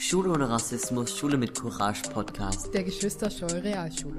Schule ohne Rassismus, Schule mit Courage Podcast. Der Geschwister-Scholl Realschule.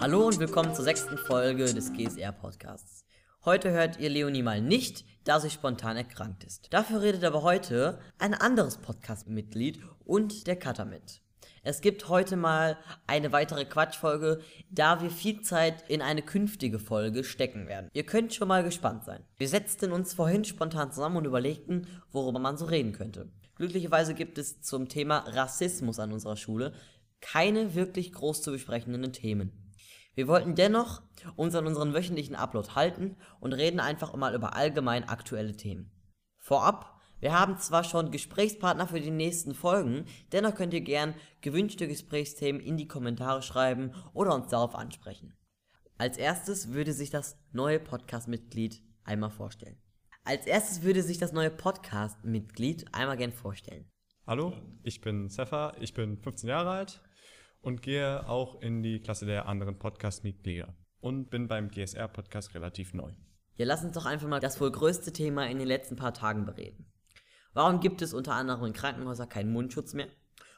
Hallo und willkommen zur sechsten Folge des GSR Podcasts. Heute hört ihr Leonie mal nicht, da sie spontan erkrankt ist. Dafür redet aber heute ein anderes Podcast-Mitglied und der Cutter mit. Es gibt heute mal eine weitere Quatschfolge, da wir viel Zeit in eine künftige Folge stecken werden. Ihr könnt schon mal gespannt sein. Wir setzten uns vorhin spontan zusammen und überlegten, worüber man so reden könnte. Glücklicherweise gibt es zum Thema Rassismus an unserer Schule keine wirklich groß zu besprechenden Themen. Wir wollten dennoch uns an unseren wöchentlichen Upload halten und reden einfach mal über allgemein aktuelle Themen. Vorab wir haben zwar schon Gesprächspartner für die nächsten Folgen, dennoch könnt ihr gern gewünschte Gesprächsthemen in die Kommentare schreiben oder uns darauf ansprechen. Als erstes würde sich das neue Podcast-Mitglied einmal vorstellen. Als erstes würde sich das neue Podcast-Mitglied einmal gern vorstellen. Hallo, ich bin Sefa, ich bin 15 Jahre alt und gehe auch in die Klasse der anderen Podcast-Mitglieder und bin beim GSR-Podcast relativ neu. Ja, lass uns doch einfach mal das wohl größte Thema in den letzten paar Tagen bereden. Warum gibt es unter anderem in Krankenhäusern keinen Mundschutz mehr?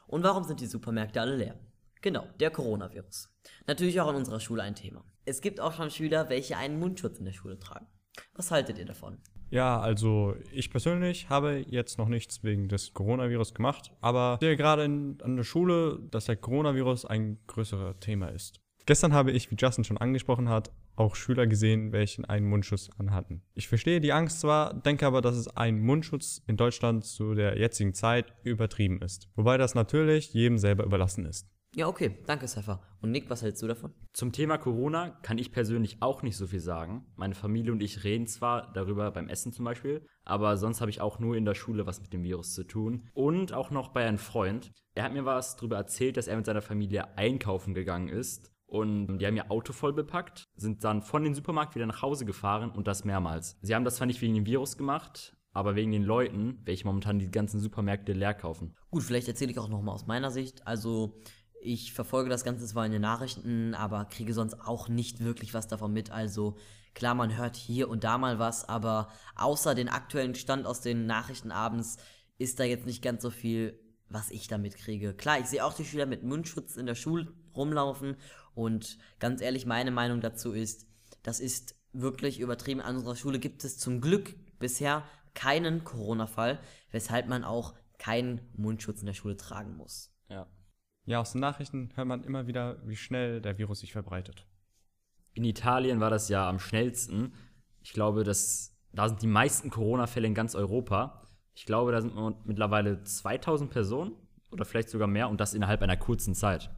Und warum sind die Supermärkte alle leer? Genau, der Coronavirus. Natürlich auch in unserer Schule ein Thema. Es gibt auch schon Schüler, welche einen Mundschutz in der Schule tragen. Was haltet ihr davon? Ja, also ich persönlich habe jetzt noch nichts wegen des Coronavirus gemacht, aber sehe gerade in, an der Schule, dass der Coronavirus ein größeres Thema ist. Gestern habe ich, wie Justin schon angesprochen hat, auch Schüler gesehen, welche einen Mundschutz anhatten. Ich verstehe die Angst zwar, denke aber, dass es ein Mundschutz in Deutschland zu der jetzigen Zeit übertrieben ist. Wobei das natürlich jedem selber überlassen ist. Ja, okay, danke, Sefa. Und Nick, was hältst du davon? Zum Thema Corona kann ich persönlich auch nicht so viel sagen. Meine Familie und ich reden zwar darüber beim Essen zum Beispiel, aber sonst habe ich auch nur in der Schule was mit dem Virus zu tun. Und auch noch bei einem Freund. Er hat mir was darüber erzählt, dass er mit seiner Familie einkaufen gegangen ist und die haben ihr Auto voll bepackt, sind dann von dem Supermarkt wieder nach Hause gefahren und das mehrmals. Sie haben das zwar nicht wegen dem Virus gemacht, aber wegen den Leuten, welche momentan die ganzen Supermärkte leer kaufen. Gut, vielleicht erzähle ich auch nochmal aus meiner Sicht. Also ich verfolge das Ganze zwar in den Nachrichten, aber kriege sonst auch nicht wirklich was davon mit. Also klar, man hört hier und da mal was, aber außer den aktuellen Stand aus den Nachrichten abends ist da jetzt nicht ganz so viel, was ich damit kriege. Klar, ich sehe auch die Schüler mit Mundschutz in der Schule rumlaufen und ganz ehrlich, meine Meinung dazu ist, das ist wirklich übertrieben. An unserer Schule gibt es zum Glück bisher keinen Corona-Fall, weshalb man auch keinen Mundschutz in der Schule tragen muss. Ja. Ja, aus den Nachrichten hört man immer wieder, wie schnell der Virus sich verbreitet. In Italien war das ja am schnellsten. Ich glaube, dass da sind die meisten Corona-Fälle in ganz Europa. Ich glaube, da sind mittlerweile 2000 Personen oder vielleicht sogar mehr und das innerhalb einer kurzen Zeit.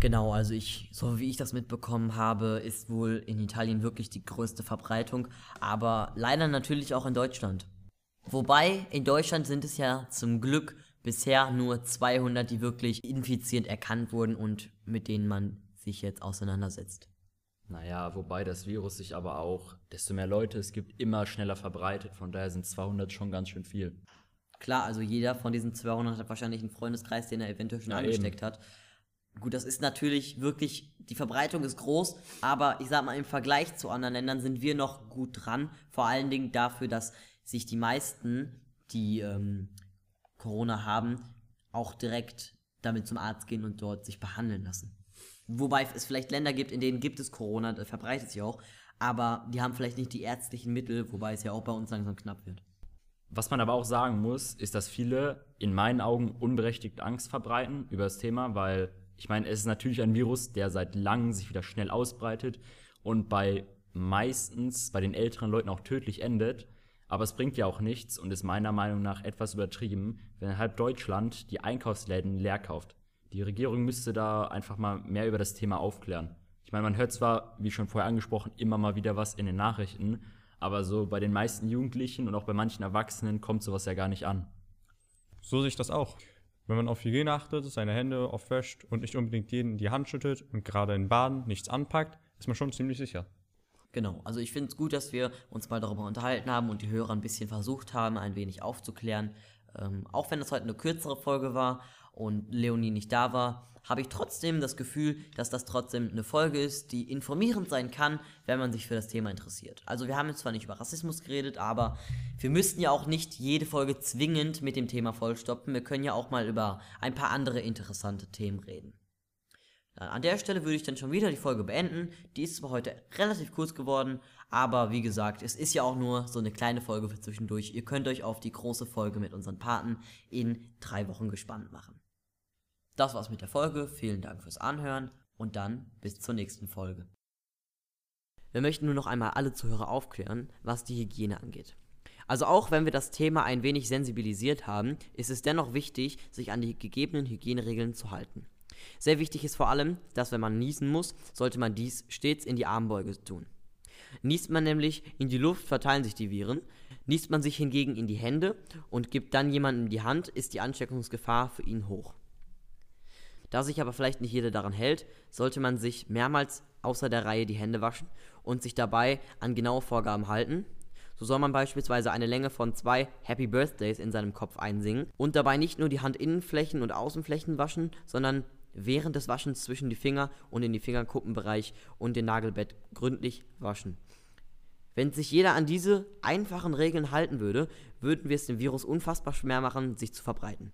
Genau, also ich, so wie ich das mitbekommen habe, ist wohl in Italien wirklich die größte Verbreitung, aber leider natürlich auch in Deutschland. Wobei in Deutschland sind es ja zum Glück bisher nur 200, die wirklich infiziert erkannt wurden und mit denen man sich jetzt auseinandersetzt. Naja, wobei das Virus sich aber auch, desto mehr Leute es gibt, immer schneller verbreitet. Von daher sind 200 schon ganz schön viel. Klar, also jeder von diesen 200 hat wahrscheinlich einen Freundeskreis, den er eventuell schon ja, angesteckt eben. hat. Gut, das ist natürlich wirklich, die Verbreitung ist groß, aber ich sag mal, im Vergleich zu anderen Ländern sind wir noch gut dran. Vor allen Dingen dafür, dass sich die meisten, die ähm, Corona haben, auch direkt damit zum Arzt gehen und dort sich behandeln lassen. Wobei es vielleicht Länder gibt, in denen gibt es Corona, das verbreitet sich auch, aber die haben vielleicht nicht die ärztlichen Mittel, wobei es ja auch bei uns langsam knapp wird. Was man aber auch sagen muss, ist, dass viele in meinen Augen unberechtigt Angst verbreiten über das Thema, weil ich meine, es ist natürlich ein Virus, der seit langem sich wieder schnell ausbreitet und bei meistens bei den älteren Leuten auch tödlich endet. Aber es bringt ja auch nichts und ist meiner Meinung nach etwas übertrieben, wenn halb Deutschland die Einkaufsläden leer kauft. Die Regierung müsste da einfach mal mehr über das Thema aufklären. Ich meine, man hört zwar, wie schon vorher angesprochen, immer mal wieder was in den Nachrichten, aber so bei den meisten Jugendlichen und auch bei manchen Erwachsenen kommt sowas ja gar nicht an. So sehe ich das auch. Wenn man auf Hygiene achtet, seine Hände oft wäscht und nicht unbedingt jeden die Hand schüttet und gerade in Baden nichts anpackt, ist man schon ziemlich sicher. Genau, also ich finde es gut, dass wir uns mal darüber unterhalten haben und die Hörer ein bisschen versucht haben, ein wenig aufzuklären. Ähm, auch wenn das heute eine kürzere Folge war und Leonie nicht da war, habe ich trotzdem das Gefühl, dass das trotzdem eine Folge ist, die informierend sein kann, wenn man sich für das Thema interessiert. Also wir haben jetzt zwar nicht über Rassismus geredet, aber wir müssten ja auch nicht jede Folge zwingend mit dem Thema vollstoppen. Wir können ja auch mal über ein paar andere interessante Themen reden. An der Stelle würde ich dann schon wieder die Folge beenden. Die ist zwar heute relativ kurz geworden, aber wie gesagt, es ist ja auch nur so eine kleine Folge für zwischendurch. Ihr könnt euch auf die große Folge mit unseren Paten in drei Wochen gespannt machen. Das war's mit der Folge. Vielen Dank fürs Anhören und dann bis zur nächsten Folge. Wir möchten nur noch einmal alle Zuhörer aufklären, was die Hygiene angeht. Also auch wenn wir das Thema ein wenig sensibilisiert haben, ist es dennoch wichtig, sich an die gegebenen Hygieneregeln zu halten. Sehr wichtig ist vor allem, dass wenn man niesen muss, sollte man dies stets in die Armbeuge tun. Niest man nämlich in die Luft, verteilen sich die Viren. Niest man sich hingegen in die Hände und gibt dann jemandem die Hand, ist die Ansteckungsgefahr für ihn hoch. Da sich aber vielleicht nicht jeder daran hält, sollte man sich mehrmals außer der Reihe die Hände waschen und sich dabei an genaue Vorgaben halten. So soll man beispielsweise eine Länge von zwei Happy Birthdays in seinem Kopf einsingen und dabei nicht nur die Handinnenflächen und Außenflächen waschen, sondern während des Waschens zwischen die Finger und in die Fingerkuppenbereich und den Nagelbett gründlich waschen. Wenn sich jeder an diese einfachen Regeln halten würde, würden wir es dem Virus unfassbar schwer machen, sich zu verbreiten.